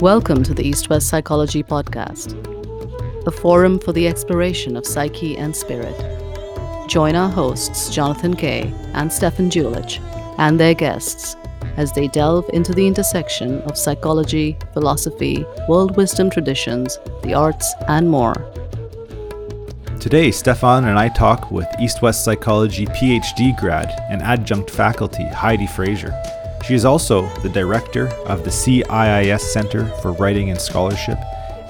Welcome to the East West Psychology Podcast, a forum for the exploration of psyche and spirit. Join our hosts, Jonathan Kay and Stefan Julich, and their guests as they delve into the intersection of psychology, philosophy, world wisdom traditions, the arts, and more. Today, Stefan and I talk with East West Psychology PhD grad and adjunct faculty Heidi Fraser. She is also the director of the CIIS Center for Writing and Scholarship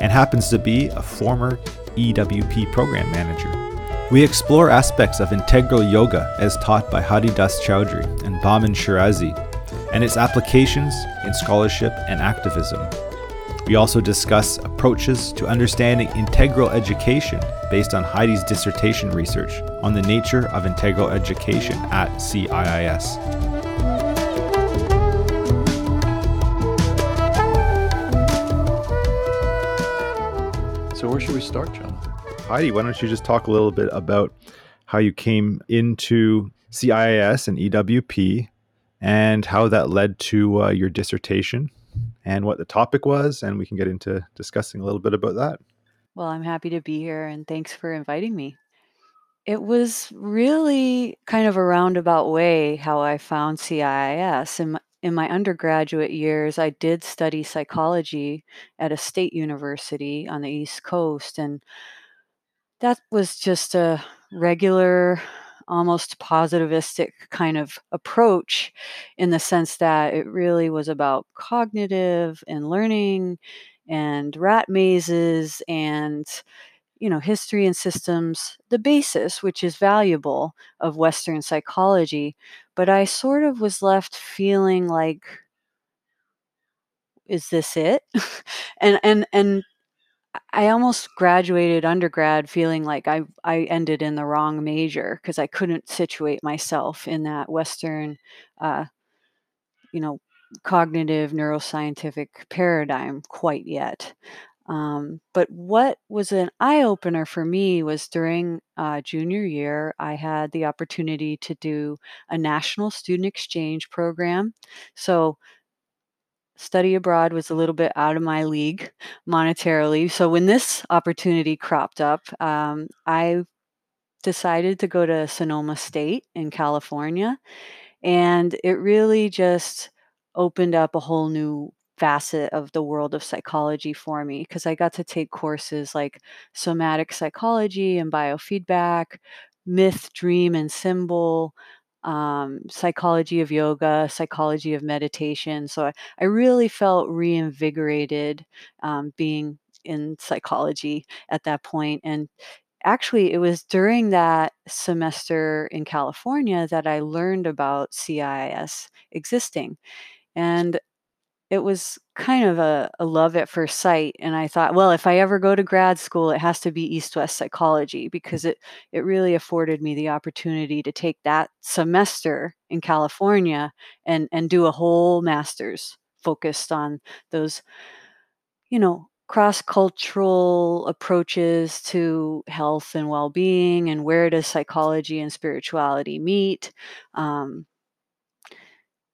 and happens to be a former EWP program manager. We explore aspects of integral yoga as taught by Haridas Chaudhuri and Bahman Shirazi and its applications in scholarship and activism. We also discuss approaches to understanding integral education based on Heidi's dissertation research on the nature of integral education at CIIS. So, where should we start, John? Heidi, why don't you just talk a little bit about how you came into CIIS and EWP and how that led to uh, your dissertation and what the topic was, and we can get into discussing a little bit about that. Well, I'm happy to be here and thanks for inviting me. It was really kind of a roundabout way how I found CIIS. In my, in my undergraduate years, I did study psychology at a state university on the East Coast, and that was just a regular, almost positivistic kind of approach in the sense that it really was about cognitive and learning and rat mazes and you know history and systems the basis which is valuable of western psychology. But i sort of was left feeling like is this it? And and and I almost graduated undergrad feeling like I I ended in the wrong major because I couldn't situate myself in that Western, uh, you know, cognitive neuroscientific paradigm quite yet. Um, but what was an eye opener for me was during uh, junior year, I had the opportunity to do a national student exchange program. So study abroad was a little bit out of my league monetarily. So when this opportunity cropped up, um, I decided to go to Sonoma State in California. And it really just opened up a whole new facet of the world of psychology for me because I got to take courses like somatic psychology and biofeedback, myth, dream, and symbol, um, psychology of yoga, psychology of meditation. So I, I really felt reinvigorated um, being in psychology at that point. And actually, it was during that semester in California that I learned about CIIS existing. And it was kind of a, a love at first sight and i thought well if i ever go to grad school it has to be east west psychology because it it really afforded me the opportunity to take that semester in california and and do a whole master's focused on those you know cross cultural approaches to health and well being and where does psychology and spirituality meet um,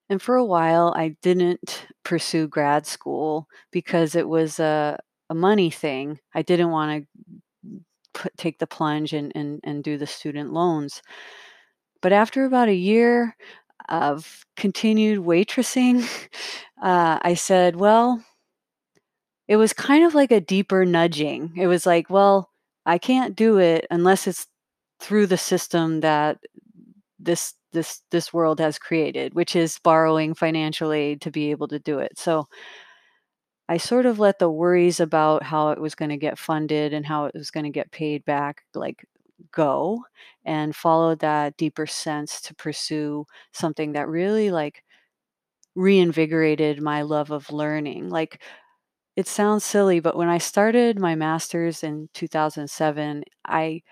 and for a while, I didn't pursue grad school because it was a, a money thing. I didn't want to take the plunge and, and, and do the student loans. But after about a year of continued waitressing, uh, I said, well, it was kind of like a deeper nudging. It was like, well, I can't do it unless it's through the system that this this this world has created, which is borrowing financial aid to be able to do it. So I sort of let the worries about how it was going to get funded and how it was going to get paid back like go and followed that deeper sense to pursue something that really like reinvigorated my love of learning. Like it sounds silly, but when I started my masters in 2007, I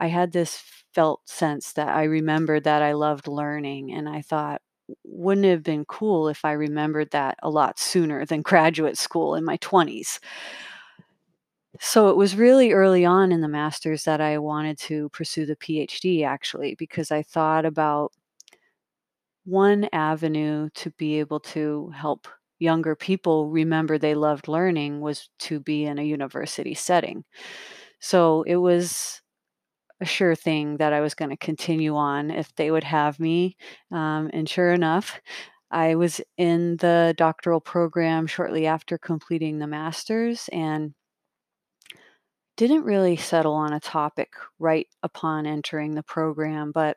I had this felt sense that I remembered that I loved learning. And I thought, wouldn't it have been cool if I remembered that a lot sooner than graduate school in my 20s? so it was really early on in the master's that I wanted to pursue the PhD actually, because I thought about one avenue to be able to help younger people remember they loved learning was to be in a university setting. So it was a sure thing that I was going to continue on if they would have me. Um, and sure enough, I was in the doctoral program shortly after completing the master's and didn't really settle on a topic right upon entering the program, but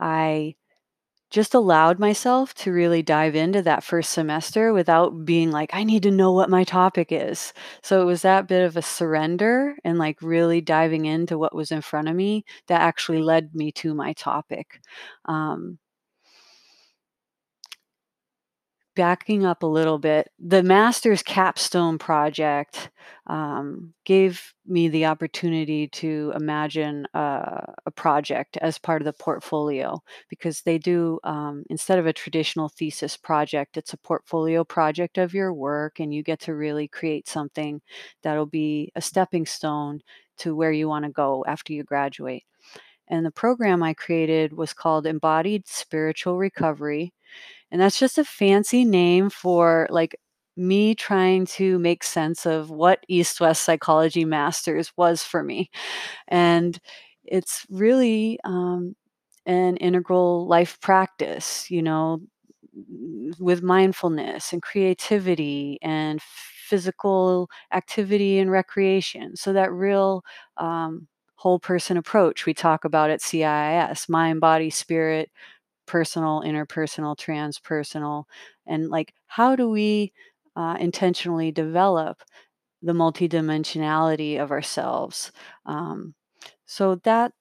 I just allowed myself to really dive into that first semester without being like, I need to know what my topic is. So it was that bit of a surrender and like really diving into what was in front of me that actually led me to my topic. Um, backing up a little bit, the master's capstone project um, gave me the opportunity to imagine uh, a project as part of the portfolio because they do, um, instead of a traditional thesis project, it's a portfolio project of your work, and you get to really create something that'll be a stepping stone to where you want to go after you graduate. And the program I created was called Embodied Spiritual Recovery and that's just a fancy name for like me trying to make sense of what East West Psychology Masters was for me. And it's really um, an integral life practice, you know, with mindfulness and creativity and physical activity and recreation. So that real um, whole person approach we talk about at CIIS mind, body, spirit, personal, interpersonal, transpersonal, and like how do we uh, intentionally develop the multidimensionality of ourselves? Um, so that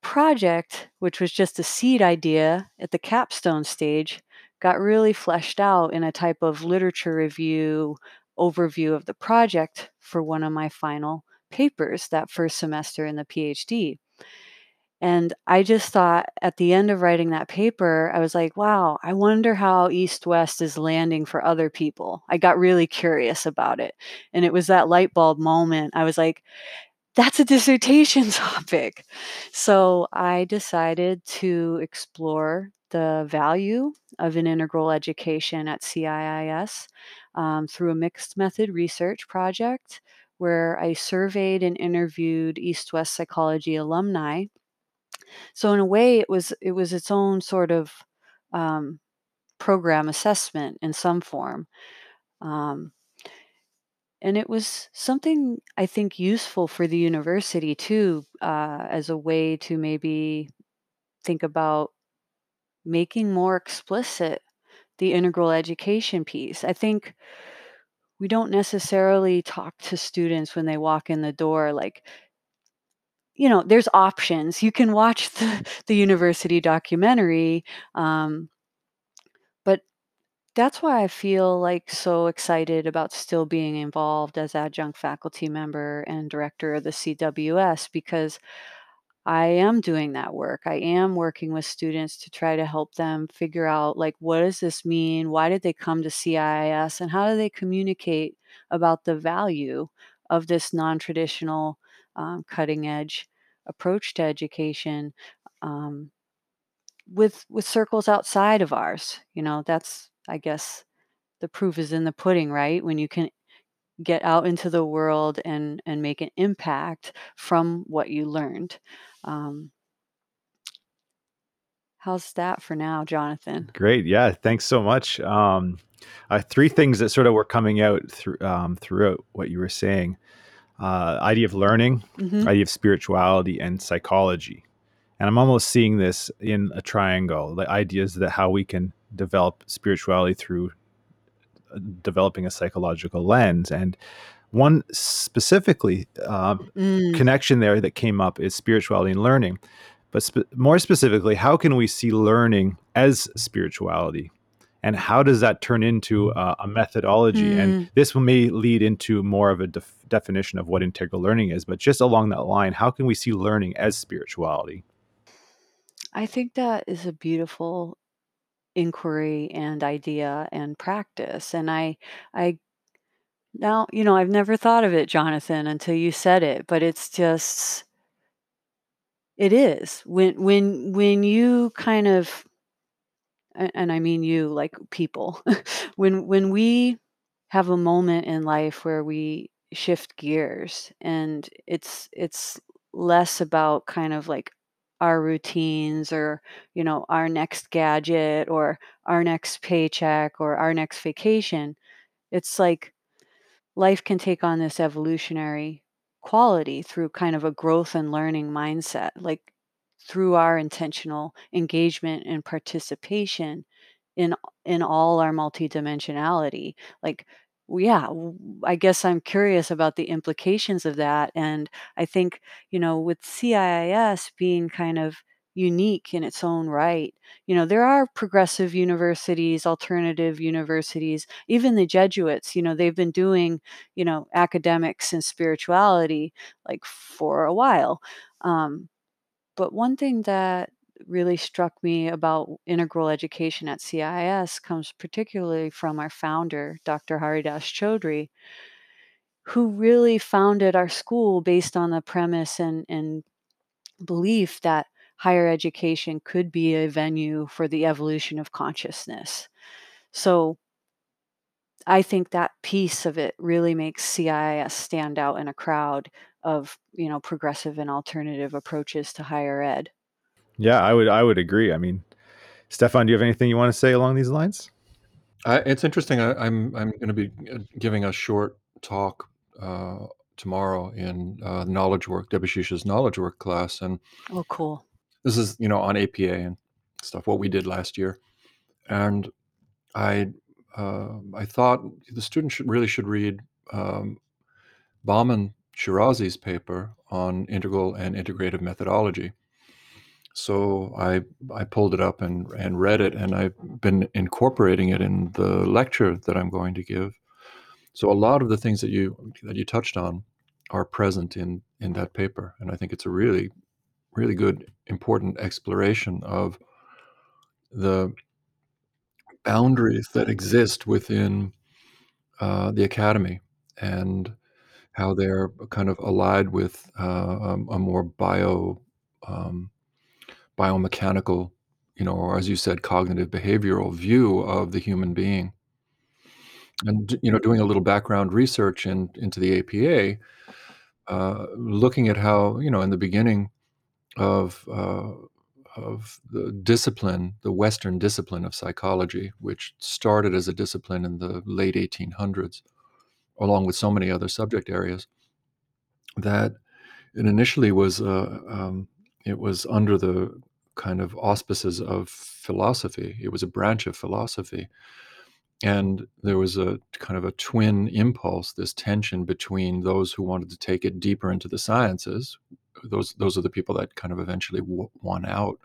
project, which was just a seed idea at the capstone stage, got really fleshed out in a type of literature review overview of the project for one of my final papers that first semester in the PhD. And I just thought at the end of writing that paper, I was like, wow, I wonder how East West is landing for other people. I got really curious about it. And it was that light bulb moment. I was like, that's a dissertation topic. So I decided to explore the value of an integral education at CIIS um, through a mixed method research project where I surveyed and interviewed East West psychology alumni so in a way, it was it was its own sort of um, program assessment in some form. Um, and it was something I think useful for the university too, uh, as a way to maybe think about making more explicit the integral education piece. I think we don't necessarily talk to students when they walk in the door like you know, there's options. You can watch the, the university documentary, um, but that's why I feel like so excited about still being involved as adjunct faculty member and director of the CWS because I am doing that work. I am working with students to try to help them figure out like what does this mean? Why did they come to CIIS and how do they communicate about the value of this non-traditional um, cutting edge approach to education um, with with circles outside of ours. You know, that's I guess the proof is in the pudding, right? When you can get out into the world and and make an impact from what you learned. Um, how's that for now, Jonathan? Great, yeah, thanks so much. Um, uh, three things that sort of were coming out um, throughout what you were saying uh, idea of learning, mm-hmm. idea of spirituality, and psychology. And I'm almost seeing this in a triangle the ideas that how we can develop spirituality through uh, developing a psychological lens. And one specifically uh, mm. connection there that came up is spirituality and learning. But spe- more specifically, how can we see learning as spirituality? And how does that turn into uh, a methodology mm. and hmm. this may lead into more of a def- definition of what integral learning is but just along that line how can we see learning as spirituality i think that is a beautiful inquiry and idea and practice and i i Now, you know, I've never thought of it, Jonathan, until you said it, but it's just it is. When when when you kind of and I mean you like people. When when we have a moment in life where we shift gears and it's it's less about kind of like our routines or, you know, our next gadget or our next paycheck or our next vacation. It's like life can take on this evolutionary quality through kind of a growth and learning mindset, like through our intentional engagement and participation in in all our multidimensionality. Like, yeah, i guess I'm curious about the implications of that, and I think, you know, with CIIS being kind of unique in its own right, you know, there are progressive universities, alternative universities, even the Jesuits, you know, they've been doing, you know, academics and spirituality, like, for a while. Um, but one thing that really struck me about integral education at CIIS comes particularly from our founder, Dr. Haridas Chaudhuri who really founded our school based on the premise and and belief that higher education could be a venue for the evolution of consciousness. So I think that piece of it really makes CIIS stand out in a crowd of, you know, progressive and alternative approaches to higher ed. Yeah, I would I would agree. I mean, Stefan, do you have anything you wanna say along these lines? I it's interesting. I I'm I'm gonna be, uh, giving a short talk, uh, tomorrow in, uh, knowledge work, Debashish's knowledge work class, and Oh, cool. this is, you know, on APA and stuff, what we did last year. And I, uh, I thought the students should really should read, um, Bahman Shirazi's paper on integral and integrative methodology. So I I pulled it up and and read it, and I've been incorporating it in the lecture that I'm going to give. So a lot of the things that you that you touched on are present in in that paper, and I think it's a really, really good, important exploration of the boundaries that exist within, uh, the academy and how they're kind of allied with, uh, um, a more bio um, biomechanical, you know, or as you said, cognitive behavioral view of the human being. And, you know, doing a little background research in into the APA, uh, looking at how, you know, in the beginning of, uh, of the discipline, the Western discipline of psychology, which started as a discipline in the late 1800s, along with so many other subject areas, that it initially was, uh, um, it was under the kind of auspices of philosophy. It was a branch of philosophy. And there was a kind of a twin impulse, this tension between those who wanted to take it deeper into the sciences, those those are the people that kind of eventually won out,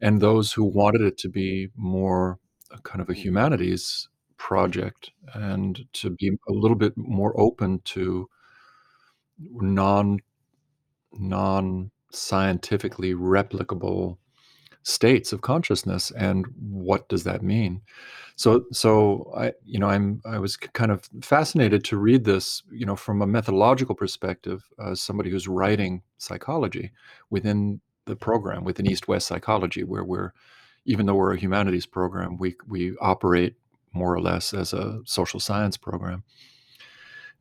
and those who wanted it to be more a kind of a humanities project and to be a little bit more open to non non-scientifically replicable states of consciousness, and what does that mean? So so I you know, I'm I was kind of fascinated to read this, you know, from a methodological perspective as somebody who's writing psychology within the program, within East-West Psychology, where we're even though we're a humanities program, we we operate more or less as a social science program.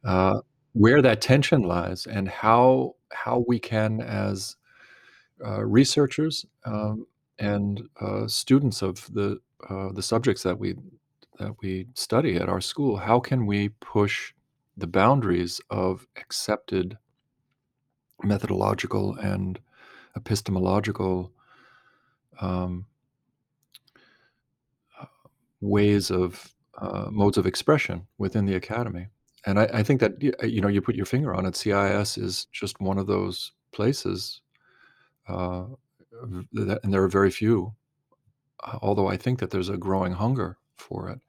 Uh, where that tension lies and how how we can, as, uh, researchers, um, and, uh, students of the, uh, the subjects that we that we study at our school, how can we push the boundaries of accepted methodological and epistemological, um ways of, uh, modes of expression within the academy. And I I think that, you know, you put your finger on it, CIIS is just one of those places, uh, that and there are very few, uh, although I think that there's a growing hunger for it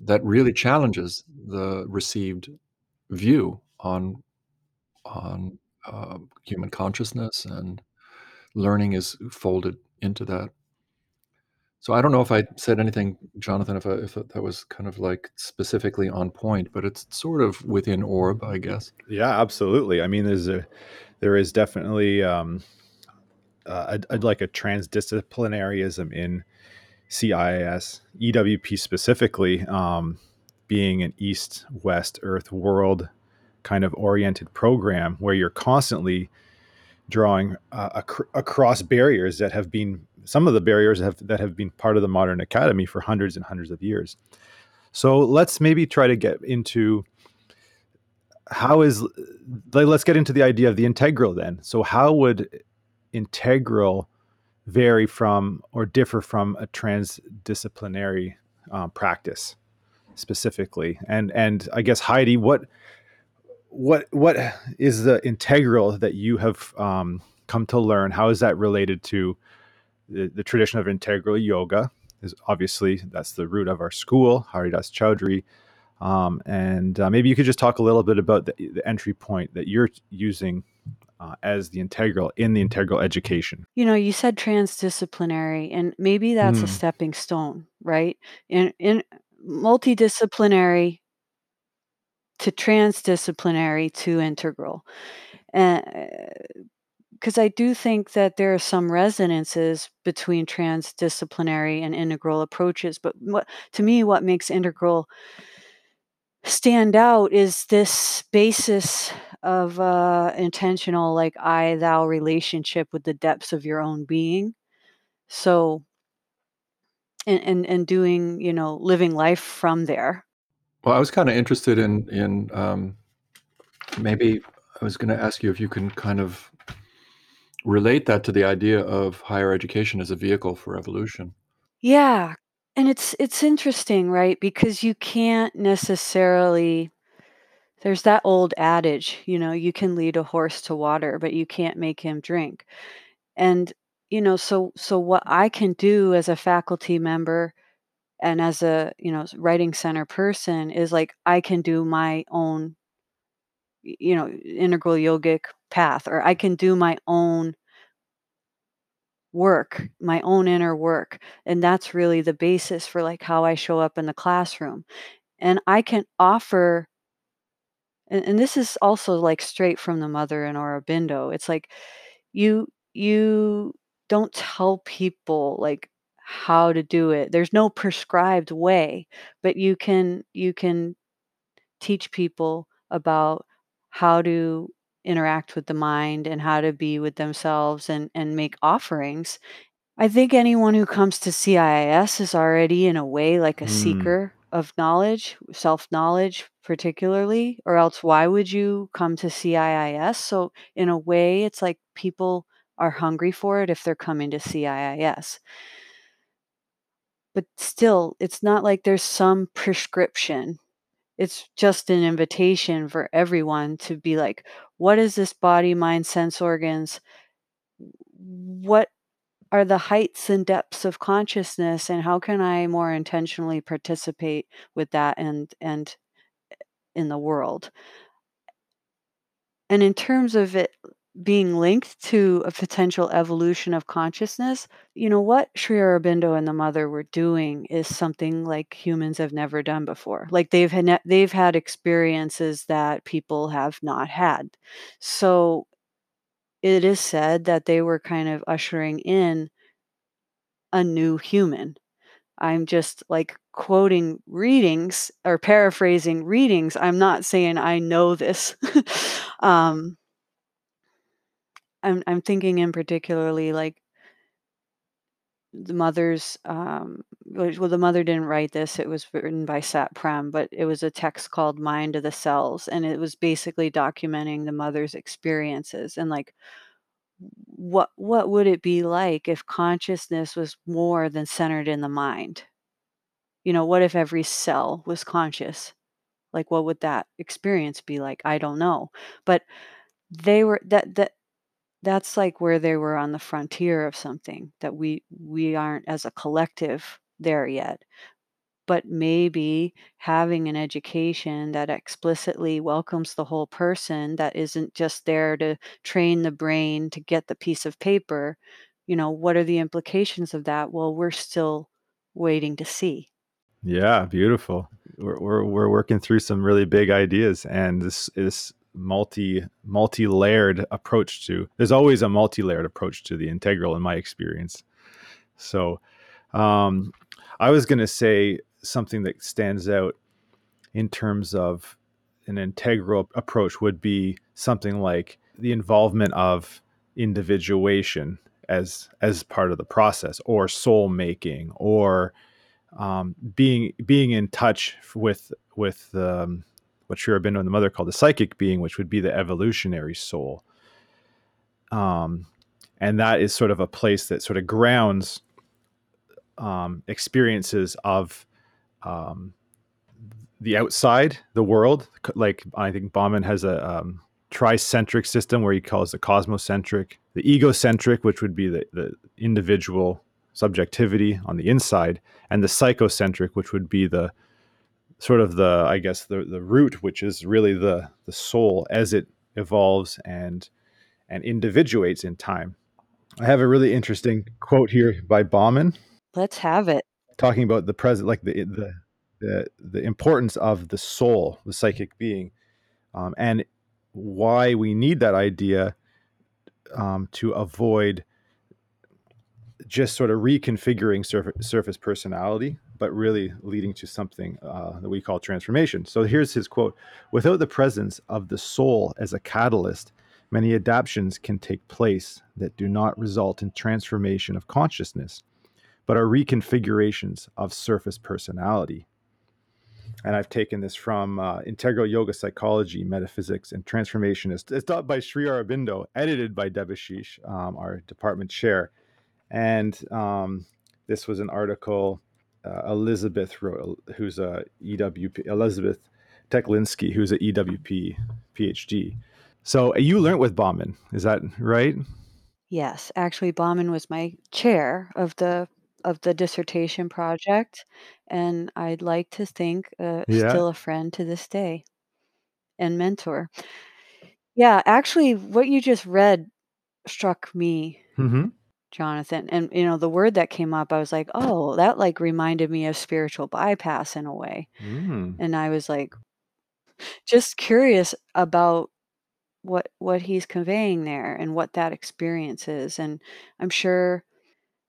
that really challenges the received view on on, uh, human consciousness, and learning is folded into that. So I don't know if I said anything, Jonathan, if, I, if that was kind of like specifically on point, but it's sort of within orb, I guess. Yeah, absolutely. I mean, there's a there is definitely um, uh, a, a, like a transdisciplinaryism in CIIS, EWP specifically, um, being an East, West, Earth, World kind of oriented program where you're constantly drawing uh, ac- across barriers that have been some of the barriers that have, that have been part of the modern academy for hundreds and hundreds of years. So let's maybe try to get into how is let's get into the idea of the integral then. So how would integral vary from or differ from a transdisciplinary um, practice specifically? And and I guess Heidi, what what what is the integral that you have um, come to learn? How is that related to the, the tradition of integral yoga? Is obviously that's the root of our school, Haridas Chaudhuri. Um, and uh, maybe you could just talk a little bit about the, the entry point that you're using uh, as the integral in the integral education. You know, you said transdisciplinary, and maybe that's mm. a hmm. stepping stone, right? In in multidisciplinary to transdisciplinary to integral. Because I do think that there are some resonances between transdisciplinary and integral approaches, but what to me what makes integral stand out is this basis of uh, intentional like I thou relationship with the depths of your own being. So and and, and doing, you know, living life from there. Well, I was kind of interested in in um, maybe I was going to ask you if you can kind of relate that to the idea of higher education as a vehicle for evolution. Yeah. And it's it's interesting, right? Because you can't necessarily there's that old adage, you know, you can lead a horse to water, but you can't make him drink. And you know, so so what I can do as a faculty member and as a you know writing center person is like i can do my own you know integral yogic path or i can do my own work my own inner work and that's really the basis for like how i show up in the classroom and i can offer and, and this is also like straight from the mother in Aurobindo. It's like you you don't tell people like how to do it. There's no prescribed way, but you can you can teach people about how to interact with the mind and how to be with themselves and and make offerings. I think anyone who comes to CIIS is already in a way like a mm. seeker of knowledge, self-knowledge particularly, or else why would you come to CIIS? So in a way it's like people are hungry for it if they're coming to CIIS but still, it's not like there's some prescription. It's just an invitation for everyone to be like, what is this body, mind, sense organs? What are the heights and depths of consciousness and how can I more intentionally participate with that and and eh, in the world? And in terms of it being linked to a potential evolution of consciousness, you know, what Sri Aurobindo and the mother were doing is something like humans have never done before. Like they've had they've had experiences that people have not had. So it is said that they were kind of ushering in a new human. I'm just like quoting readings or paraphrasing readings. I'm not saying I know this. um, I'm I'm thinking in particularly like the mother's um well the mother didn't write this it was written by Satprem but it was a text called mind of the cells and it was basically documenting the mother's experiences and like what what would it be like if consciousness was more than centered in the mind? You know what if every cell was conscious? Like what would that experience be like? I don't know but they were that that that's like where they were on the frontier of something that we we aren't as a collective there yet but maybe having an education that explicitly welcomes the whole person that isn't just there to train the brain to get the piece of paper you know what are the implications of that well we're still waiting to see. Yeah, beautiful. We're, we're, we're working through some really big ideas, and this is multi multi layered approach to. There's always a multi layered approach to the integral in my experience. So, um, I was going to say something that stands out in terms of an integral approach would be something like the involvement of individuation as as part of the process or soul making or um, being being in touch with with um, what Sri Aurobindo and the mother called the psychic being, which would be the evolutionary soul. Um, and that is sort of a place that sort of grounds um, experiences of um, the outside, the world. Like I think Bahman has a um, tricentric system where he calls the cosmocentric, the egocentric, which would be the, the individual subjectivity on the inside, and the psychocentric, which would be the sort of the I guess the the root, which is really the the soul as it evolves and and individuates in time. I have a really interesting quote here by Bahman. Let's have it. Talking about the present, like the the the, the importance of the soul, the psychic being, um, and why we need that idea um, to avoid just sort of reconfiguring surf- surface personality, but really leading to something uh, that we call transformation. So here's his quote Without the presence of the soul as a catalyst, many adaptations can take place that do not result in transformation of consciousness, but are reconfigurations of surface personality. And I've taken this from uh, Integral Yoga Psychology, Metaphysics, and Transformation. It's, it's taught by Sri Aurobindo, edited by Debashish, um, our department chair. And um, this was an article uh, Elizabeth wrote, who's a EWP, Elizabeth Teklinski, who's a EWP PhD. So uh, you learned with Bahman, is that right? Yes, actually, Bahman was my chair of the of the dissertation project, and I'd like to think uh, Yeah. still a friend to this day and mentor. Yeah, actually, what you just read struck me Mm-hmm. Jonathan. And you know, the word that came up, I was like, "Oh, that like reminded me of spiritual bypass in a way." Mm. And I was like just curious about what what he's conveying there and what that experience is. And I'm sure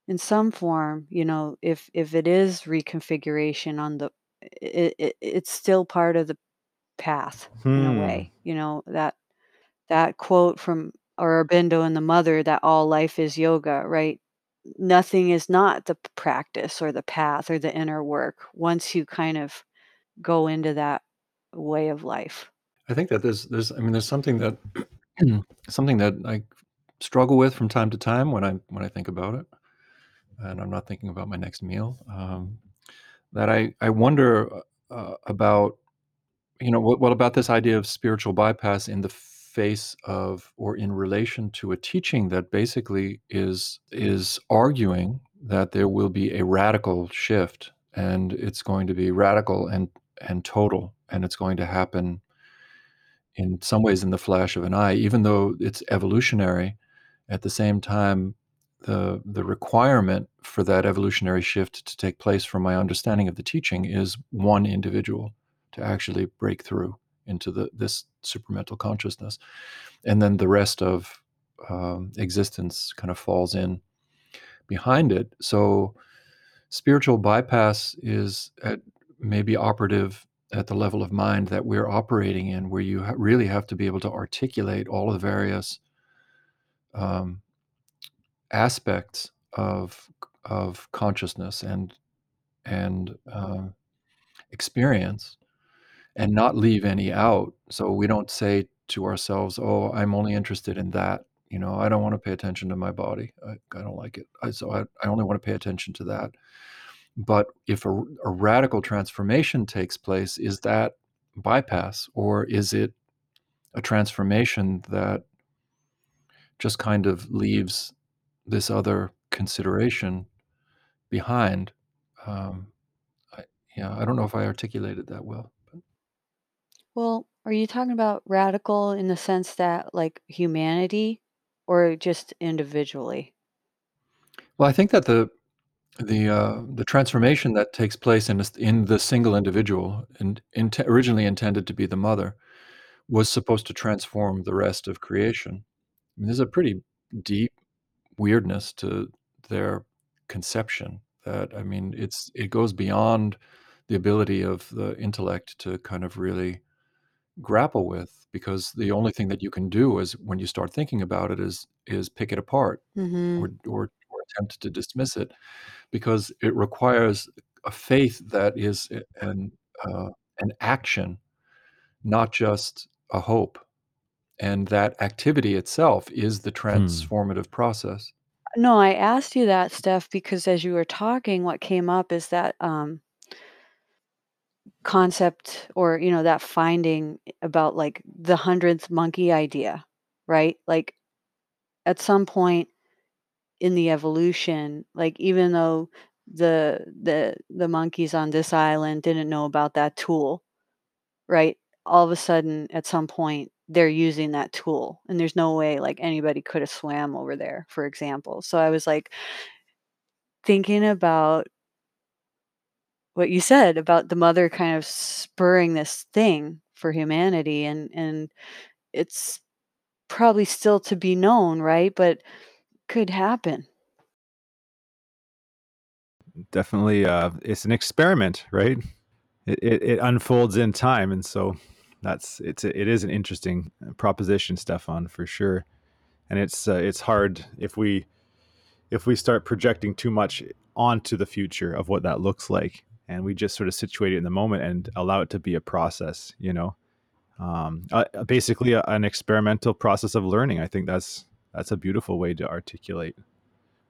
in some form, you know, if if it is reconfiguration on the it, it it's still part of the path in a Hmm. way. You know, that that quote from Aurobindo and the mother that all life is yoga, right? Nothing is not the practice or the path or the inner work once you kind of go into that way of life. I think that there's there's I mean there's something that something that I struggle with from time to time when I when I think about it, and I'm not thinking about my next meal. Um, that I I wonder uh, about you know what, what about this idea of spiritual bypass in the face of or in relation to a teaching that basically is is arguing that there will be a radical shift and it's going to be radical and and total and it's going to happen in some ways in the flash of an eye even though it's evolutionary. At the same time the the requirement for that evolutionary shift to take place from my understanding of the teaching is one individual to actually break through into the this supramental consciousness. And then the rest of um, existence kind of falls in behind it. So spiritual bypass is at maybe operative at the level of mind that we're operating in where you ha- really have to be able to articulate all the various um, aspects of of consciousness and and um, experience and not leave any out so we don't say to ourselves oh i'm only interested in that you know i don't want to pay attention to my body i, I don't like it I, so I, I only want to pay attention to that. But if a, a radical transformation takes place is that bypass or is it a transformation that just kind of leaves this other consideration behind? Um, I, yeah i don't know if i articulated that well Well, are you talking about radical in the sense that like humanity or just individually? well i think that the the uh, the transformation that takes place in a, in the single individual and int- originally intended to be the mother was supposed to transform the rest of creation. I mean, there's a pretty deep weirdness to their conception that I mean it's it goes beyond the ability of the intellect to kind of really grapple with because the only thing that you can do is when you start thinking about it is is pick it apart hmm or or, or attempt to dismiss it because it requires a faith that is an uh, an action, not just a hope, and that activity itself is the Hmm. transformative process. No, I asked you that, Steph, because as you were talking, what came up is that um, concept or, you know, that finding about like the hundredth monkey idea, right? Like at some point in the evolution, like even though the the the monkeys on this island didn't know about that tool, right? All of a sudden, at some point, they're using that tool, and there's no way like anybody could have swam over there, for example. So I was like thinking about what you said about the mother kind of spurring this thing for humanity, and and it's probably still to be known, right? But could happen. Definitely, uh, it's an experiment, right? It, it it unfolds in time, and so that's it's it is an interesting proposition, Stefan, for sure. And it's uh, it's hard if we if we start projecting too much onto the future of what that looks like, and we just sort of situate it in the moment and allow it to be a process, you know, um, uh, basically a, an experimental process of learning. I think that's that's a beautiful way to articulate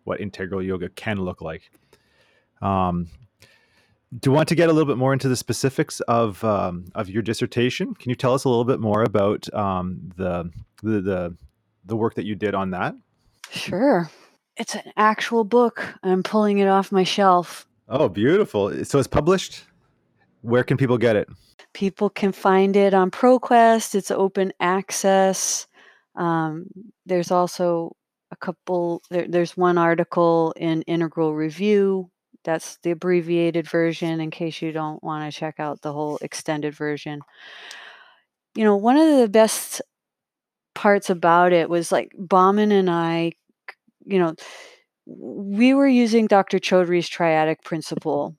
what integral yoga can look like. Um, do you want to get a little bit more into the specifics of um, of your dissertation? Can you tell us a little bit more about um, the, the the the work that you did on that? Sure. It's an actual book. I'm pulling it off my shelf. Oh, beautiful! So it's published. Where can people get it? People can find it on ProQuest. It's open access. Um, there's also a couple. There, there's one article in Integral Review. That's the abbreviated version in case you don't want to check out the whole extended version. You know, one of the best parts about it was like Bahman and I, you know, we were using Dr. Chaudhuri's triadic principle,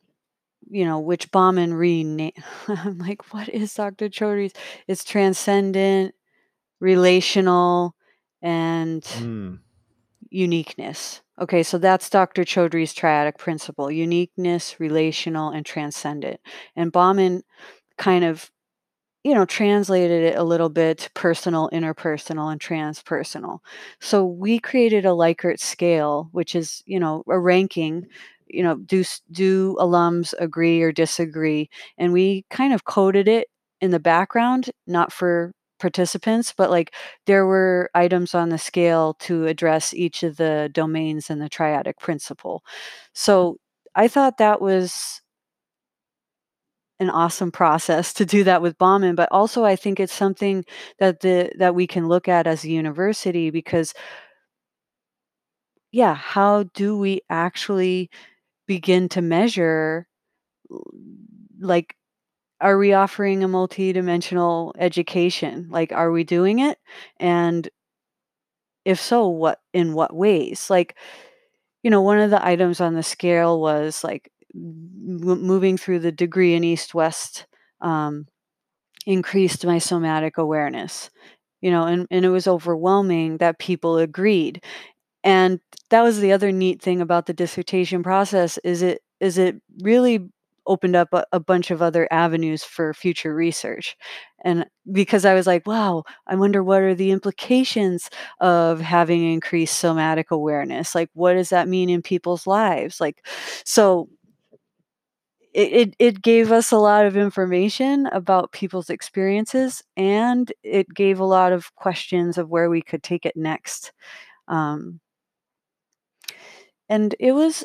you know, which Bahman renamed. I'm like, what is Dr. Chaudhuri's? It's transcendent, relational, and Mm. uniqueness. Okay, so that's Dr. Chaudhuri's triadic principle uniqueness, relational, and transcendent. And Bahman kind of you know, translated it a little bit to personal, interpersonal, and transpersonal. So we created a Likert scale, which is, you know, a ranking. You know, do do alums agree or disagree? And we kind of coded it in the background, not for participants, but like there were items on the scale to address each of the domains and the triadic principle. So I thought that was an awesome process to do that with Bahman, but also I think it's something that the that we can look at as a university because yeah, how do we actually begin to measure like are we offering a multidimensional education? Like are we doing it? And if so, what in what ways? Like you know, one of the items on the scale was like moving through the degree in east west um, increased my somatic awareness you know and, and it was overwhelming that people agreed. And that was the other neat thing about the dissertation process is it is it really opened up a, a bunch of other avenues for future research. And because i was like wow i wonder what are the implications of having increased somatic awareness? Like what does that mean in people's lives? Like so it, it, gave us a lot of information about people's experiences and it gave a lot of questions of where we could take it next um, and it was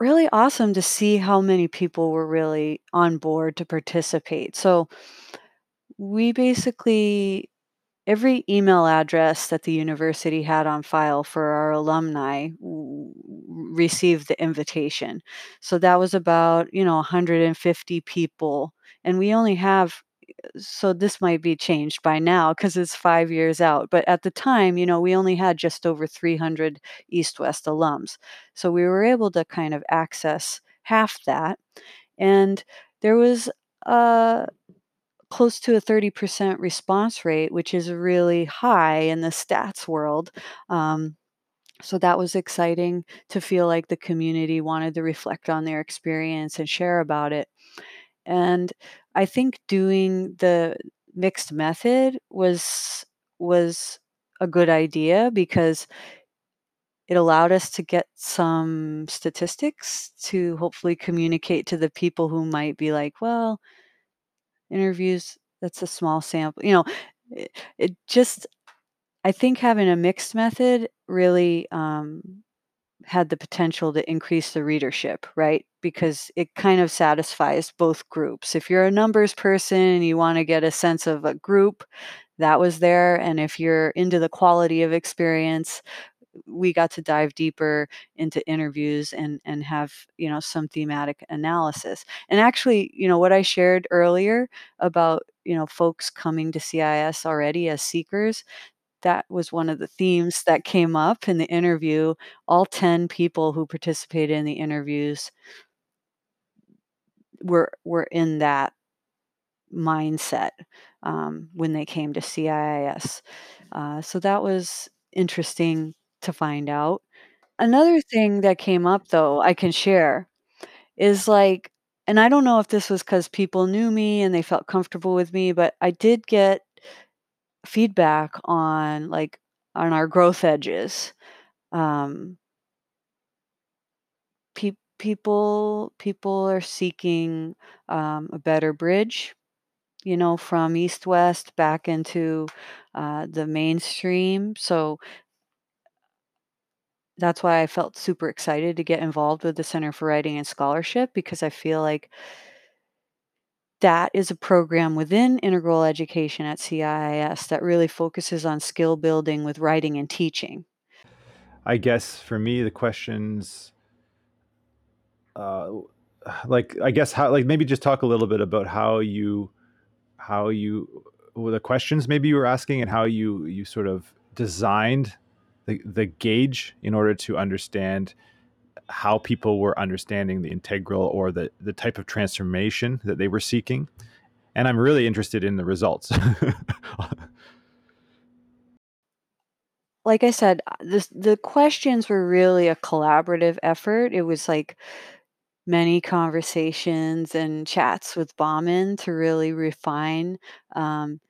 really awesome to see how many people were really on board to participate. So we basically every email address that the university had on file for our alumni w- received the invitation. So that was about, you know, 150 people. And we only have so this might be changed by now because it's five years out. But at the time, you know, we only had just over 300 East West alums. So we were able to kind of access half that. And there was uh, close to a 30% response rate, which is really high in the stats world. Um, so that was exciting to feel like the community wanted to reflect on their experience and share about it. And I think doing the mixed method was was a good idea because it allowed us to get some statistics to hopefully communicate to the people who might be like, well, interviews, that's a small sample. You know, it, it just, I think having a mixed method really um, had the potential to increase the readership, right? Because it kind of satisfies both groups. If you're a numbers person and you want to get a sense of a group, that was there. And if you're into the quality of experience, we got to dive deeper into interviews and and have you know some thematic analysis and actually you know what i shared earlier about you know folks coming to CIIS already as seekers that was one of the themes that came up in the interview all 10 people who participated in the interviews were were in that mindset um, when they came to CIIS. Uh, so that was interesting to find out. Another thing that came up, though, I can share is like, and I don't know if this was because people knew me and they felt comfortable with me, but I did get feedback on like on our growth edges. Um, pe- people people are seeking um, a better bridge you know, from East West back into uh, the mainstream. So that's why I felt super excited to get involved with the Center for Writing and Scholarship because I feel like that is a program within integral education at CIIS that really focuses on skill building with writing and teaching. I guess for me, the questions, uh, like I guess how, like maybe just talk a little bit about how you, how you, well, the questions maybe you were asking and how you you sort of designed the the gauge in order to understand how people were understanding the integral or the the type of transformation that they were seeking. And I'm really interested in the results. like I said, uh, the the questions were really a collaborative effort. It was like many conversations and chats with Bahman to really refine. Um,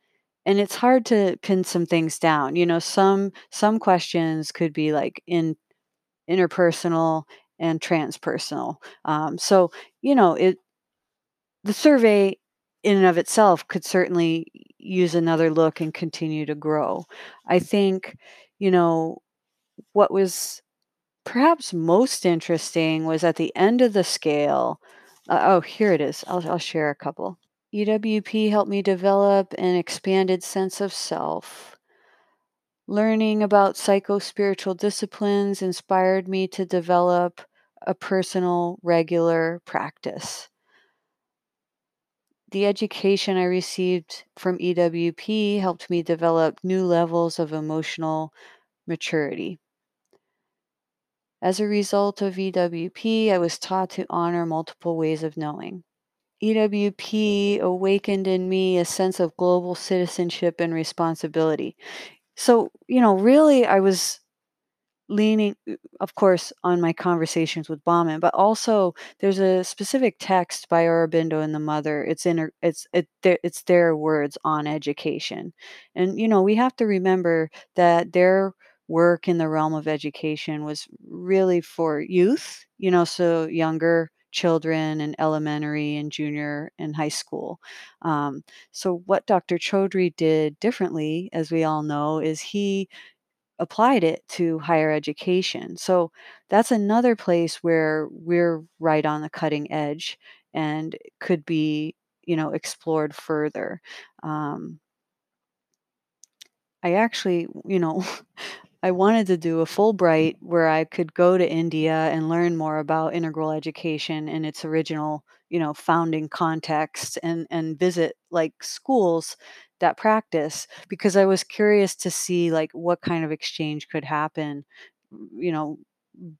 and it's hard to pin some things down. You know, some some questions could be like in interpersonal and transpersonal. Um, so you know, it the survey in and of itself could certainly use another look and continue to grow. I think, you know, what was perhaps most interesting was at the end of the scale. Uh, oh, here it is. I'll, I'll share a couple. EWP helped me develop an expanded sense of self. Learning about psycho spiritual disciplines inspired me to develop a personal, regular practice. The education I received from EWP helped me develop new levels of emotional maturity. As a result of EWP, I was taught to honor multiple ways of knowing. EWP awakened in me a sense of global citizenship and responsibility. So, you know, really, I was leaning, uh, of course, on my conversations with Bahman, but also there's a specific text by Aurobindo and the mother. It's in it's it, it's their words on education, and you know we have to remember that their work in the realm of education was really for youth. You know, so younger children in elementary and junior and high school. Um, so what Dr. Chaudhuri did differently, as we all know, is he applied it to higher education. So that's another place where we're right on the cutting edge and could be, you know, explored further. Um, I actually, you know, I wanted to do a Fulbright where I could go to India and learn more about integral education in its original, you know, founding context and and visit like schools that practice because I was curious to see like what kind of exchange could happen, you know,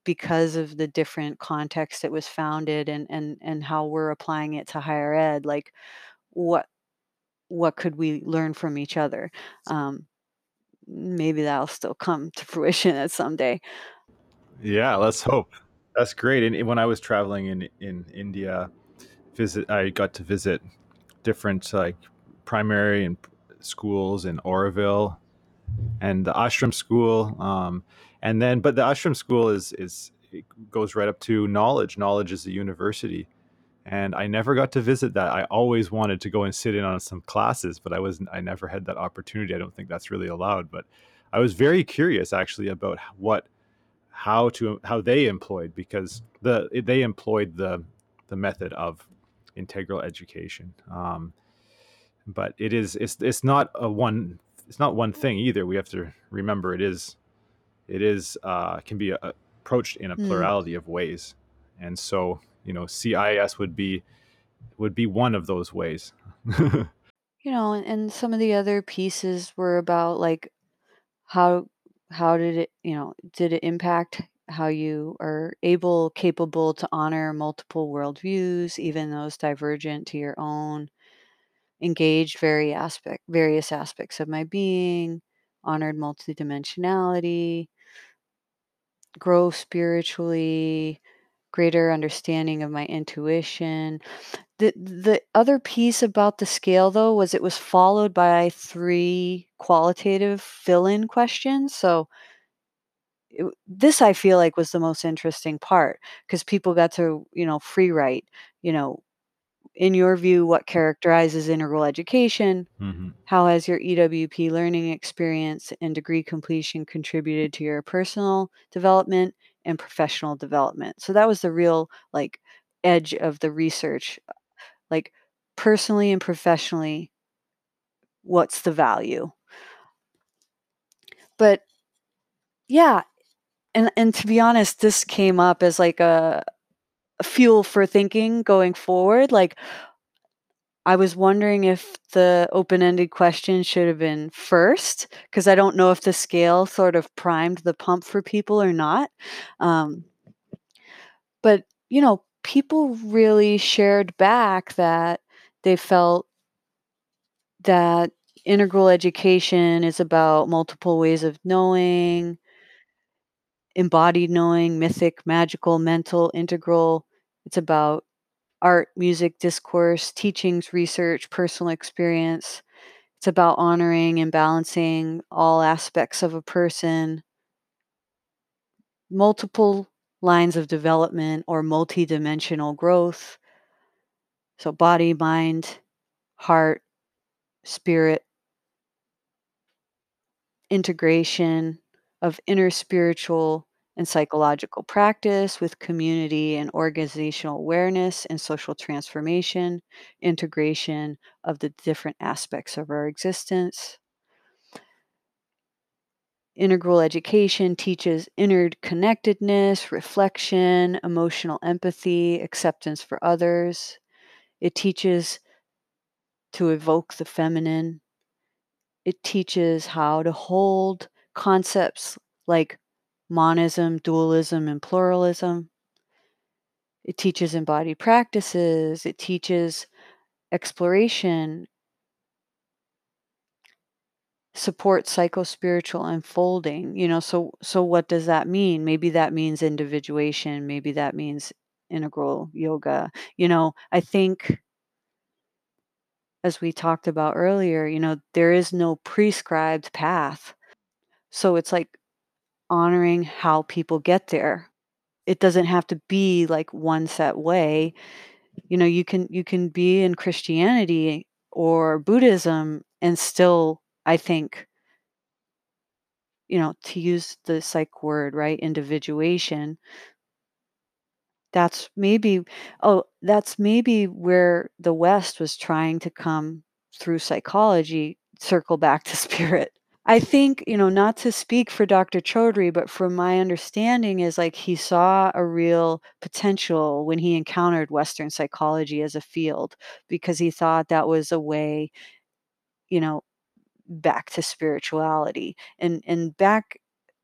because of the different context it was founded and and and how we're applying it to higher ed, like what what could we learn from each other? Um, maybe that'll still come to fruition at someday. Yeah, let's hope. That's great. And when I was traveling in in India, visit I got to visit different like primary and schools in Auroville and the ashram school. Um, and then, but the ashram school is is goes right up to knowledge. Knowledge is a university, and I never got to visit that. I always wanted to go and sit in on some classes, but I was I never had that opportunity. I don't think that's really allowed. But I was very curious actually about what how to how they employed because the they employed the the method of integral education. Um, but it is it's it's not a one it's not one thing either. We have to remember it is it is uh, can be uh, approached in a Mm. plurality of ways, and so you know CIIS would be would be one of those ways. You know, and, some of the other pieces were about like how how did it, you know, did it impact how you are able, capable to honor multiple worldviews, even those divergent to your own, engaged very aspect various aspects of my being, honored multidimensionality, grow spiritually, greater understanding of my intuition. The the other piece about the scale though was it was followed by 3 qualitative fill-in questions. So it, this I feel like was the most interesting part because people got to, you know, free write, you know, in your view, what characterizes integral education? Mhm. How has your EWP learning experience and degree completion contributed to your personal development and professional development? So that was the real like edge of the research. Uh, like personally and professionally, what's the value? But yeah, and and to be honest, this came up as like a, a fuel for thinking going forward. Like I was wondering if the open-ended question should have been first, because I don't know if the scale sort of primed the pump for people or not. Um, but you know, people really shared back that they felt that integral education is about multiple ways of knowing, embodied knowing, mythic, magical, mental, integral. It's about art, music, discourse, teachings, research, personal experience. It's about honoring and balancing all aspects of a person, multiple lines of development or multidimensional growth. So, body, mind, heart, spirit, integration of inner spiritual and psychological practice with community and organizational awareness and social transformation, integration of the different aspects of our existence. Integral education teaches interconnectedness, reflection, emotional empathy, acceptance for others. It teaches to evoke the feminine. It teaches how to hold concepts like monism, dualism, and pluralism. It teaches embodied practices. It teaches exploration, support psychospiritual unfolding. You know, so so what does that mean? Maybe that means individuation. Maybe that means integral yoga. You know, I think as we talked about earlier, you know, there is no prescribed path. So it's like honoring how people get there. It doesn't have to be like one set way. You know, you can you can be in Christianity or Buddhism and still I think you know, to use the psych word, right? Individuation. That's maybe oh, that's maybe where the West was trying to come through psychology, circle back to spirit. I think, you know, not to speak for Dr. Chaudhuri, but from my understanding is like he saw a real potential when he encountered Western psychology as a field because he thought that was a way, you know, back to spirituality. And and back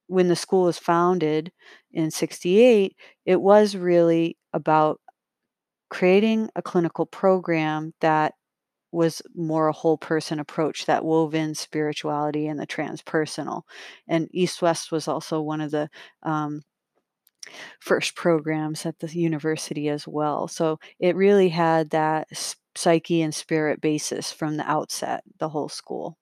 when the school was founded in 68, it was really about creating a clinical program that was more a whole person approach that wove in spirituality and the transpersonal. And East West was also one of the um, first programs at the university as well. So it really had that psyche and spirit basis from the outset, the whole school.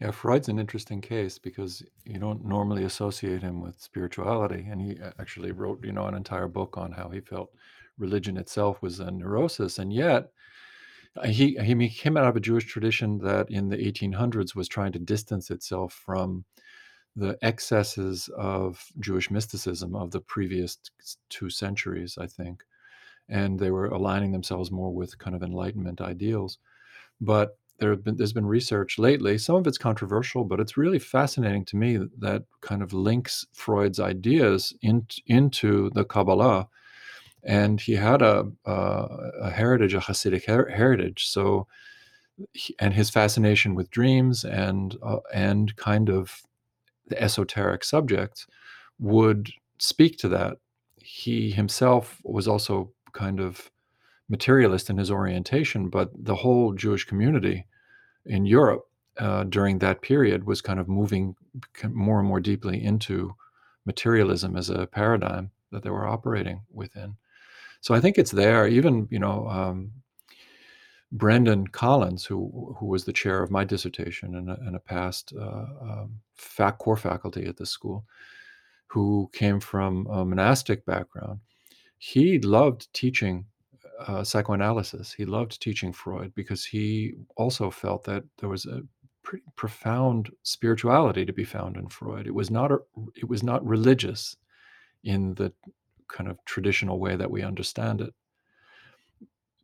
Yeah, Freud's an interesting case because you don't normally associate him with spirituality, and he actually wrote, you know, an entire book on how he felt religion itself was a neurosis, and yet uh, Uh, uh, he he came out of a Jewish tradition that in the 1800s was trying to distance itself from the excesses of Jewish mysticism of the previous two centuries, I think, and they were aligning themselves more with kind of Enlightenment ideals, but there have been there's been research lately. Some of it's controversial, but it's really fascinating to me that, that kind of links Freud's ideas in, into the Kabbalah. And he had a, a, a heritage, a Hasidic her- heritage. So, he, and his fascination with dreams and uh, and kind of the esoteric subjects would speak to that. He himself was also kind of materialist in his orientation, but the whole Jewish community in Europe uh, during that period was kind of moving more and more deeply into materialism as a paradigm that they were operating within. So I think it's there. Even you know, um, Brendan Collins, who who was the chair of my dissertation and a, and a past uh, um, fac, core faculty at this school, who came from a monastic background, he loved teaching uh, psychoanalysis. He loved teaching Freud because he also felt that there was a pretty profound spirituality to be found in Freud. It was not a, it was not religious in the kind of traditional way that we understand it.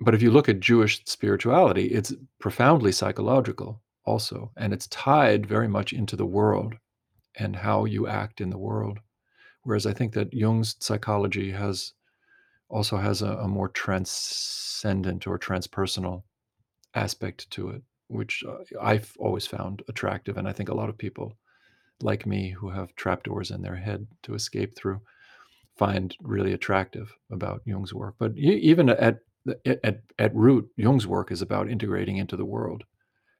But if you look at Jewish spirituality, it's profoundly psychological also, and it's tied very much into the world and how you act in the world. Whereas I think that Jung's psychology has also has a, a more transcendent or transpersonal aspect to it, which uh, I've always found attractive. And I think a lot of people like me who have trapdoors in their head to escape through find really attractive about Jung's work. But even at at at root, Jung's work is about integrating into the world,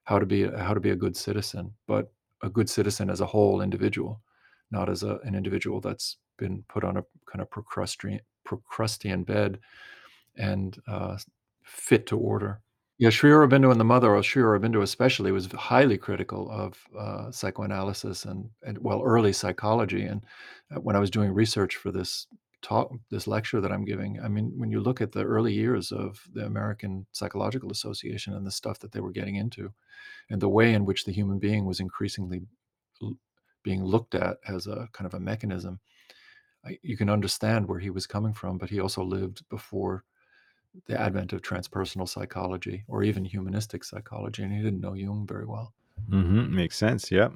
how to be how to be a good citizen, but a good citizen as a whole individual, not as a, an individual that's been put on a kind of Procrustean, Procrustean bed and uh, fit to order. Yeah, Sri Aurobindo and the mother, or Sri Aurobindo especially, was highly critical of uh, psychoanalysis and, and, well, early psychology. And uh, when I was doing research for this talk, this lecture that I'm giving, I mean, when you look at the early years of the American Psychological Association and the stuff that they were getting into, and the way in which the human being was increasingly being looked at as a kind of a mechanism, you can understand where he was coming from. But he also lived before the advent of transpersonal psychology or even humanistic psychology, and he didn't know Jung very well. Mm-hmm. Makes sense. Yep.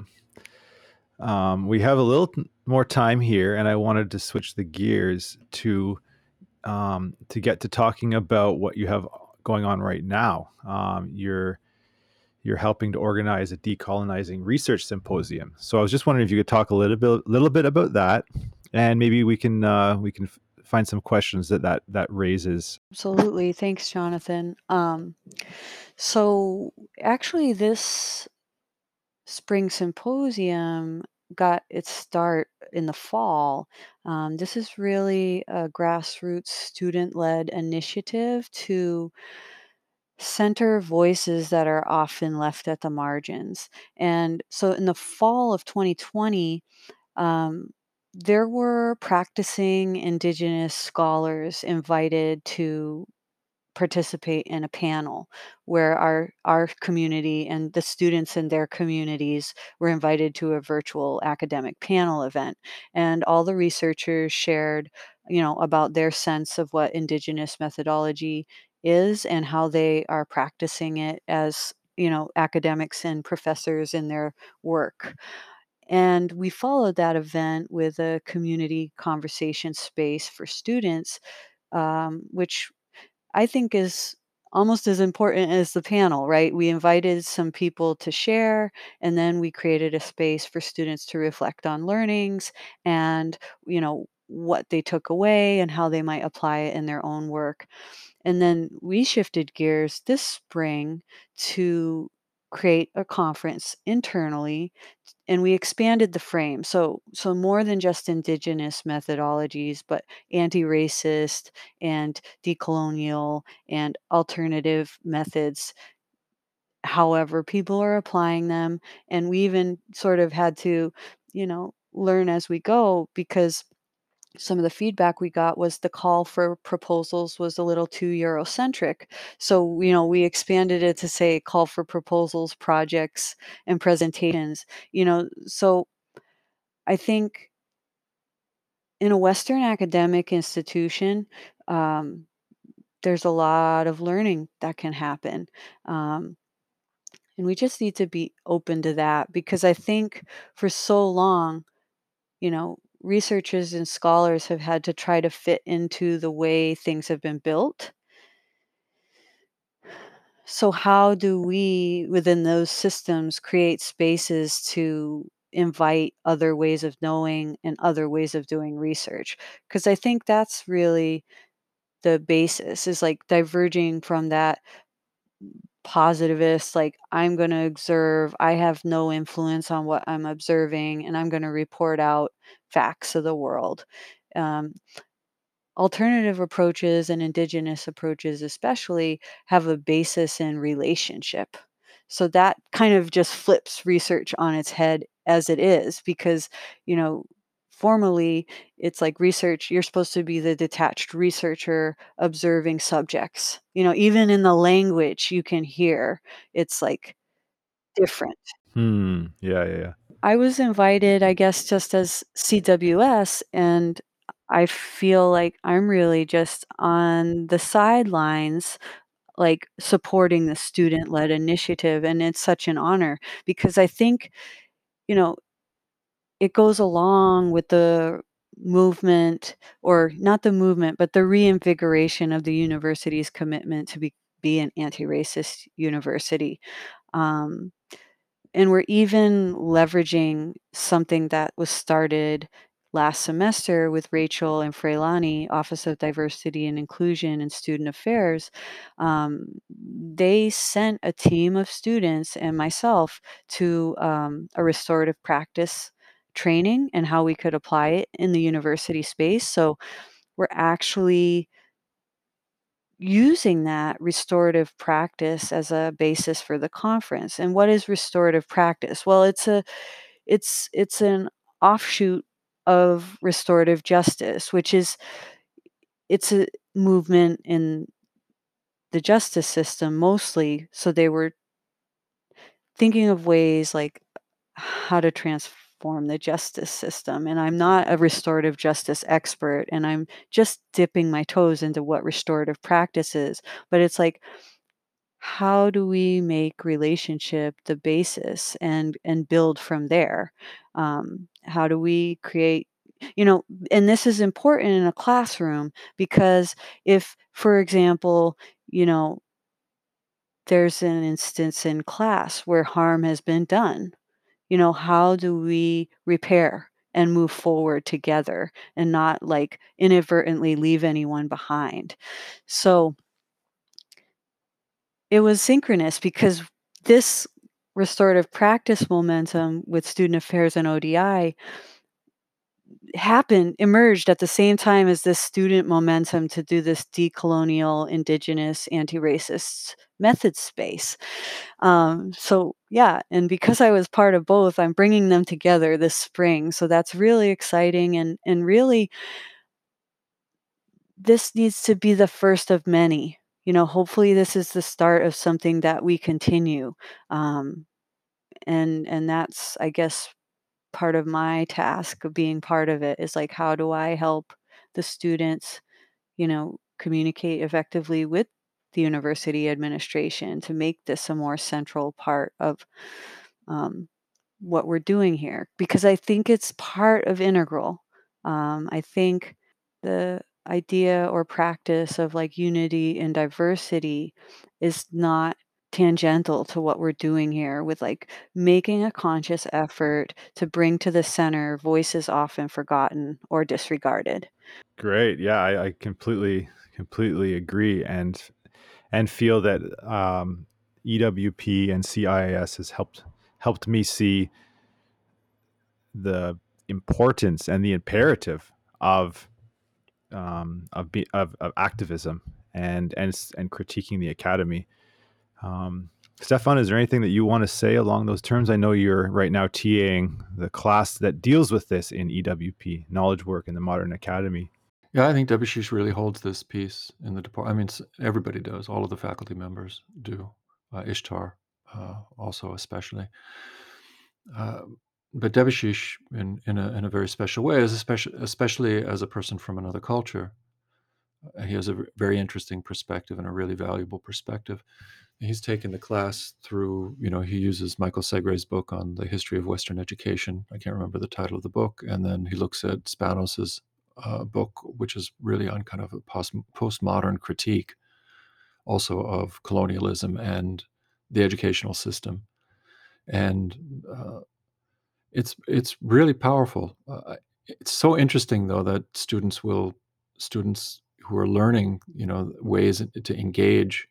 Um, we have a little more time here, and I wanted to switch the gears to um, to get to talking about what you have going on right now. Um, you're you're helping to organize a decolonizing research symposium. So I was just wondering if you could talk a little bit little bit about that, and maybe we can uh, we can find some questions that that that raises. Absolutely, thanks, Jonathan. Um, so actually, this spring symposium got its start in the fall. Um, this is really a grassroots student led initiative to center voices that are often left at the margins. And so in the fall of 2020, um, there were practicing Indigenous scholars invited to participate in a panel where our our community and the students in their communities were invited to a virtual academic panel event and all the researchers shared you know about their sense of what indigenous methodology is and how they are practicing it as you know, academics and professors in their work. And we followed that event with a community conversation space for students, um, which I think is almost as important as the panel, right? We invited some people to share, and then we created a space for students to reflect on learnings and, you know, what they took away and how they might apply it in their own work. And then we shifted gears this spring to create a conference internally and we expanded the frame. So so more than just indigenous methodologies but anti-racist and decolonial and alternative methods however people are applying them. And we even sort of had to you know learn as we go because some of the feedback we got was the call for proposals was a little too Eurocentric. So, you know, we expanded it to say call for proposals, projects, and presentations. You know, so I think in a Western academic institution, um, there's a lot of learning that can happen. Um, and we just need to be open to that because I think for so long, you know, researchers and scholars have had to try to fit into the way things have been built. So, how do we, within those systems, create spaces to invite other ways of knowing and other ways of doing research? Because I think that's really the basis is like diverging from that positivist, like, I'm going to observe, I have no influence on what I'm observing, and I'm going to report out facts of the world. Um, alternative approaches and indigenous approaches, especially, have a basis in relationship. So that kind of just flips research on its head as it is, because, you know, formally it's like research you're supposed to be the detached researcher observing subjects you know even in the language you can hear it's like different Hmm. Yeah, yeah, yeah. I was invited i guess just as cws and i feel like i'm really just on the sidelines like supporting the student led initiative and it's such an honor because i think you know it goes along with the movement or not the movement, but the reinvigoration of the university's commitment to be, be an anti-racist university. Um, and we're even leveraging something that was started last semester with Rachel and Freilani, Office of Diversity and Inclusion and Student Affairs. Um, they sent a team of students and myself to um, a restorative practice training and how we could apply it in the university space. So we're actually using that restorative practice as a basis for the conference. And what is restorative practice? Well, it's a it's it's an offshoot of restorative justice, which is it's a movement in the justice system mostly. So they were thinking of ways like how to transform the justice system. And I'm not a restorative justice expert, and I'm just dipping my toes into what restorative practice is. But it's like, how do we make relationship the basis and and build from there? Um, how do we create you know and this is important in a classroom because if for example you know there's an instance in class where harm has been done you know, how do we repair and move forward together and not like inadvertently leave anyone behind? So it was synchronous because this restorative practice momentum with student affairs and ODI happened emerged at the same time as this student momentum to do this decolonial indigenous anti-racist method space. Um, so yeah and because i was part of both i'm bringing them together this spring so that's really exciting and and really this needs to be the first of many. You know hopefully this is the start of something that we continue um, and and that's i guess part of my task of being part of it is like how do I help the students, you know, communicate effectively with the university administration to make this a more central part of um, what we're doing here because I think it's part of integral. Um, I think the idea or practice of like unity and diversity is not tangential to what we're doing here with like making a conscious effort to bring to the center voices often forgotten or disregarded. Great. Yeah, I, I completely completely agree and and feel that um, EWP and CIIS has helped helped me see the importance and the imperative of um, of, be, of, of activism and and and critiquing the academy. Um, Stefan, is there anything that you want to say along those terms? I know you're right now TAing the class that deals with this in EWP, knowledge work in the modern academy. Yeah, I think Debashish really holds this piece in the department. I mean, everybody does. All of the faculty members do. Uh, Ishtar, uh, also especially. Uh, but Debashish, in in a, in a very special way, is especially especially as a person from another culture, uh, he has a very interesting perspective and a really valuable perspective. He's taken the class through, you know, he uses Michael Segre's book on the history of Western education. I can't remember the title of the book, and then he looks at Spanos's uh, book, which is really on kind of a post postmodern critique, also of colonialism and the educational system, and uh, it's it's really powerful. Uh, it's so interesting though that students will students who are learning, you know, ways to engage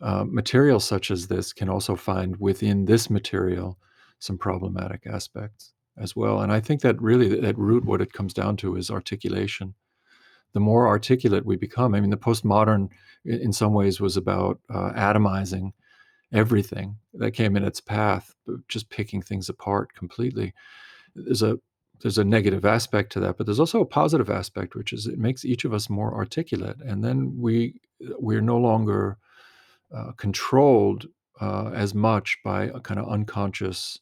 uh, material such as this can also find within this material some problematic aspects as well. And I think that really at root what it comes down to is articulation. The more articulate we become, I mean, the postmodern in some ways was about uh, atomizing everything that came in its path, just picking things apart completely. There's a there's a negative aspect to that, but there's also a positive aspect, which is it makes each of us more articulate, and then we we're no longer uh, controlled uh, as much by a kind of unconscious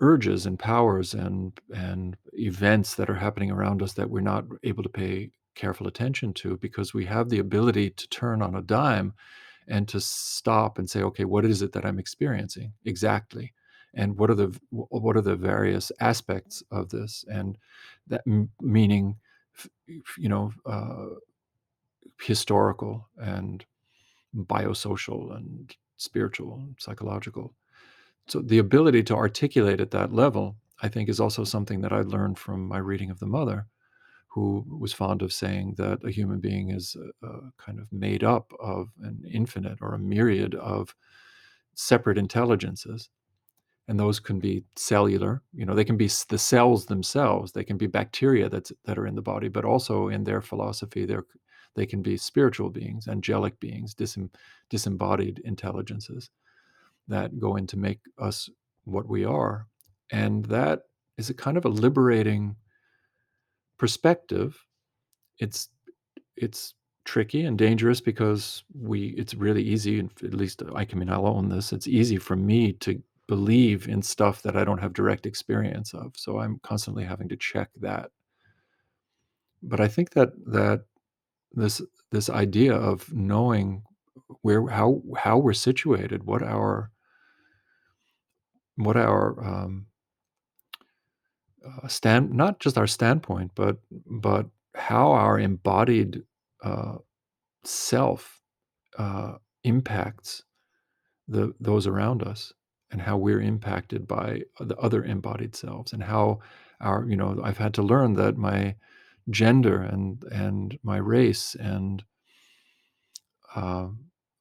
urges and powers and and events that are happening around us that we're not able to pay careful attention to because we have the ability to turn on a dime and to stop and say okay what is it that i'm experiencing? Exactly. And what are the what are the various aspects of this? And that m- meaning you know uh, historical and biosocial and spiritual and psychological. So the ability to articulate at that level i think is also something that i learned from my reading of the mother who was fond of saying that a human being is a, a kind of made up of an infinite or a myriad of separate intelligences. And those can be cellular you know they can be the cells themselves. They can be bacteria that's that are in the body but also in their philosophy they they can be spiritual beings angelic beings disem, disembodied intelligences that go in to make us what we are and that is a kind of a liberating perspective it's it's tricky and dangerous because we it's really easy and at least i can mean i'll own this it's easy for me to believe in stuff that I don't have direct experience of. So I'm constantly having to check that. But I think that that this this idea of knowing where how how we're situated, what our what our um, uh, stand not just our standpoint, but but how our embodied uh, self uh, impacts the those around us and how we're impacted by the other embodied selves and how our you know i've had to learn that my gender and and my race and uh,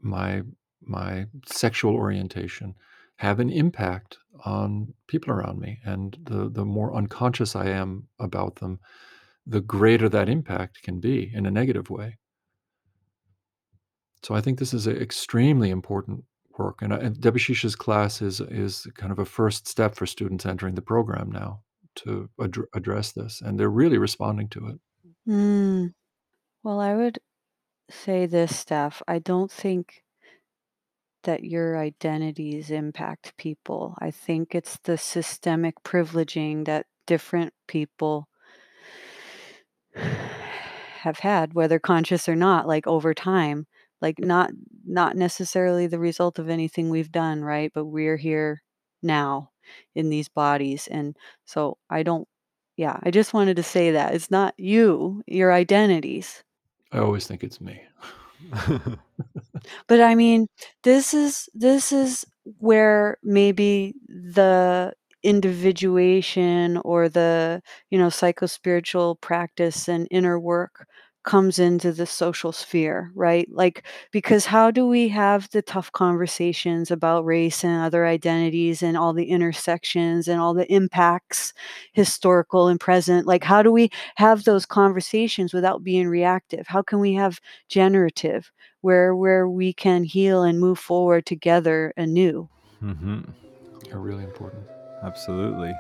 my my sexual orientation have an impact on people around me. And the the more unconscious i am about them the greater that impact can be in a negative way. So i think this is an extremely important work. And, uh, and Debashish's class is is kind of a first step for students entering the program now to ad- address this, and they're really responding to it. Mm. Well, I would say this, Steph. I don't think that your identities impact people. I think it's the systemic privileging that different people have had, whether conscious or not, like over time, like not not necessarily the result of anything we've done, right? But we're here now in these bodies. And so I don't yeah, I just wanted to say that. It's not you, your identities. I always think it's me. But I mean, this is this is where maybe the individuation or the, you know, psychospiritual practice and inner work comes into the social sphere, right? Like because how do we have the tough conversations about race and other identities and all the intersections and all the impacts historical and present? Like how do we have those conversations without being reactive? How can we have generative where where we can heal and move forward together anew? mm-hmm. Are really important. Absolutely.